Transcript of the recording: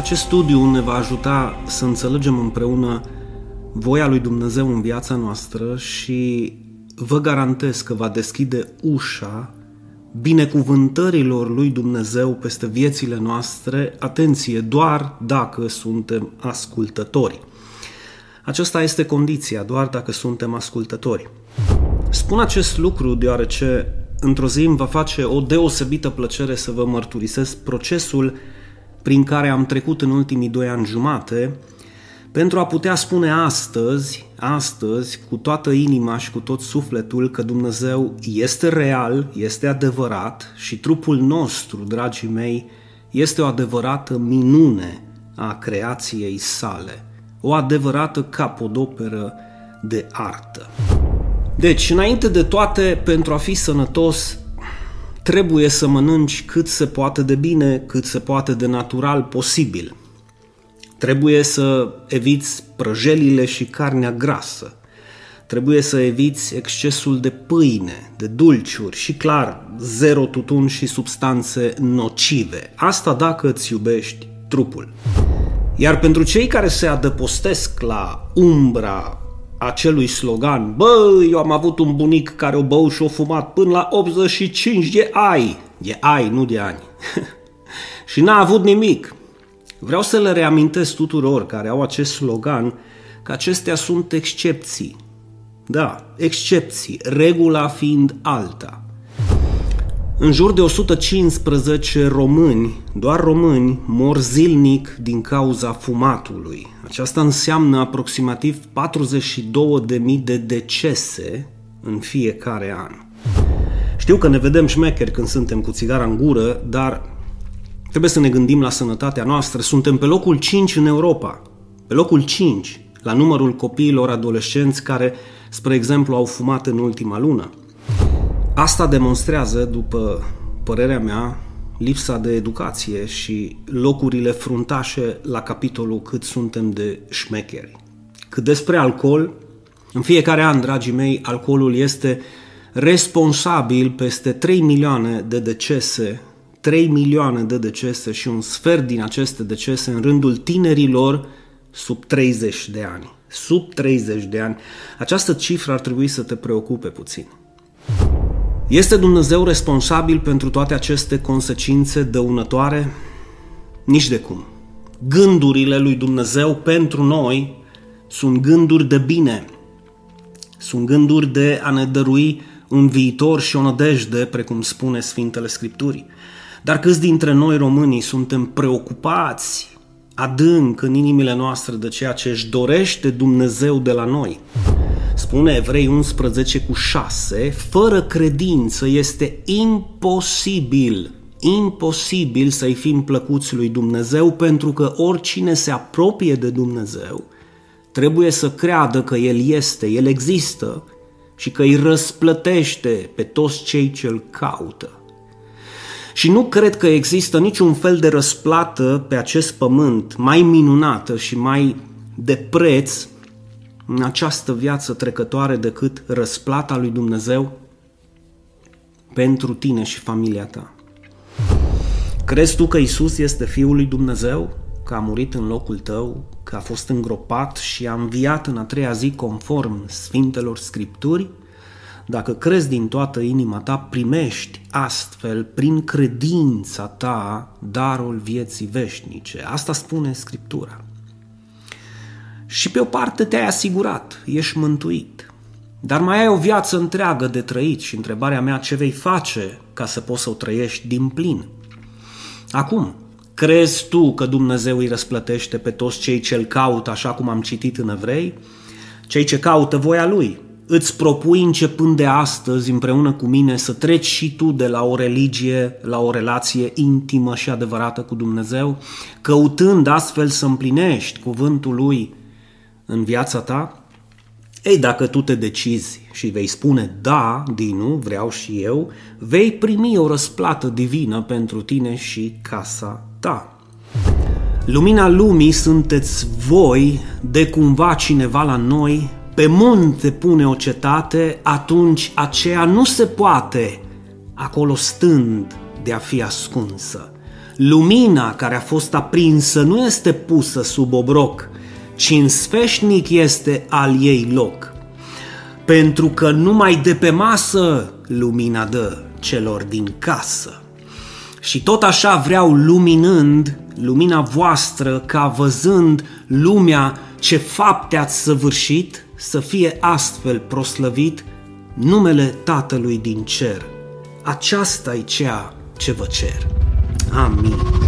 Acest studiu ne va ajuta să înțelegem împreună voia lui Dumnezeu în viața noastră și vă garantez că va deschide ușa binecuvântărilor lui Dumnezeu peste viețile noastre, atenție, doar dacă suntem ascultători. Aceasta este condiția, doar dacă suntem ascultători. Spun acest lucru deoarece într-o zi îmi va face o deosebită plăcere să vă mărturisesc procesul prin care am trecut în ultimii doi ani jumate pentru a putea spune astăzi, astăzi, cu toată inima și cu tot sufletul că Dumnezeu este real, este adevărat și trupul nostru, dragii mei, este o adevărată minune a creației sale, o adevărată capodoperă de artă. Deci, înainte de toate, pentru a fi sănătos, trebuie să mănânci cât se poate de bine, cât se poate de natural posibil. Trebuie să eviți prăjelile și carnea grasă. Trebuie să eviți excesul de pâine, de dulciuri și, clar, zero tutun și substanțe nocive. Asta dacă îți iubești trupul. Iar pentru cei care se adăpostesc la umbra acelui slogan, bă, eu am avut un bunic care o băut și o fumat până la 85 de ai, de ai, nu de ani, și n-a avut nimic. Vreau să le reamintesc tuturor care au acest slogan că acestea sunt excepții. Da, excepții, regula fiind alta. În jur de 115 români, doar români, mor zilnic din cauza fumatului. Aceasta înseamnă aproximativ 42.000 de decese în fiecare an. Știu că ne vedem șmecheri când suntem cu țigara în gură, dar trebuie să ne gândim la sănătatea noastră. Suntem pe locul 5 în Europa, pe locul 5 la numărul copiilor adolescenți care, spre exemplu, au fumat în ultima lună. Asta demonstrează, după părerea mea, lipsa de educație și locurile fruntașe la capitolul cât suntem de șmecheri. Cât despre alcool, în fiecare an, dragii mei, alcoolul este responsabil peste 3 milioane de decese, 3 milioane de decese și un sfert din aceste decese în rândul tinerilor sub 30 de ani. Sub 30 de ani. Această cifră ar trebui să te preocupe puțin. Este Dumnezeu responsabil pentru toate aceste consecințe dăunătoare? Nici de cum. Gândurile lui Dumnezeu pentru noi sunt gânduri de bine, sunt gânduri de a ne dărui un viitor și o nădejde, precum spune Sfintele Scripturii. Dar câți dintre noi românii suntem preocupați adânc în inimile noastre de ceea ce își dorește Dumnezeu de la noi? Spune Evrei 11 cu 6, fără credință este imposibil, imposibil să-i fim plăcuți lui Dumnezeu pentru că oricine se apropie de Dumnezeu trebuie să creadă că El este, El există și că îi răsplătește pe toți cei ce îl caută. Și nu cred că există niciun fel de răsplată pe acest pământ mai minunată și mai de preț în această viață trecătoare decât răsplata lui Dumnezeu pentru tine și familia ta. Crezi tu că Isus este Fiul lui Dumnezeu, că a murit în locul tău, că a fost îngropat și a înviat în a treia zi conform Sfintelor Scripturi? Dacă crezi din toată inima ta, primești astfel, prin credința ta, darul vieții veșnice. Asta spune Scriptura. Și pe o parte te-ai asigurat, ești mântuit. Dar mai ai o viață întreagă de trăit și întrebarea mea ce vei face ca să poți să o trăiești din plin. Acum, crezi tu că Dumnezeu îi răsplătește pe toți cei ce îl caută așa cum am citit în Evrei? Cei ce caută voia Lui. Îți propui începând de astăzi împreună cu mine să treci și tu de la o religie la o relație intimă și adevărată cu Dumnezeu, căutând astfel să împlinești cuvântul Lui în viața ta? Ei, dacă tu te decizi și vei spune da, Dinu, vreau și eu, vei primi o răsplată divină pentru tine și casa ta. Lumina lumii sunteți voi, de cumva cineva la noi, pe munte pune o cetate, atunci aceea nu se poate, acolo stând, de a fi ascunsă. Lumina care a fost aprinsă nu este pusă sub obroc, ci în sfeșnic este al ei loc. Pentru că numai de pe masă lumina dă celor din casă. Și tot așa vreau luminând lumina voastră ca văzând lumea ce fapte ați săvârșit, să fie astfel proslăvit numele Tatălui din cer. Aceasta e ceea ce vă cer. Amin.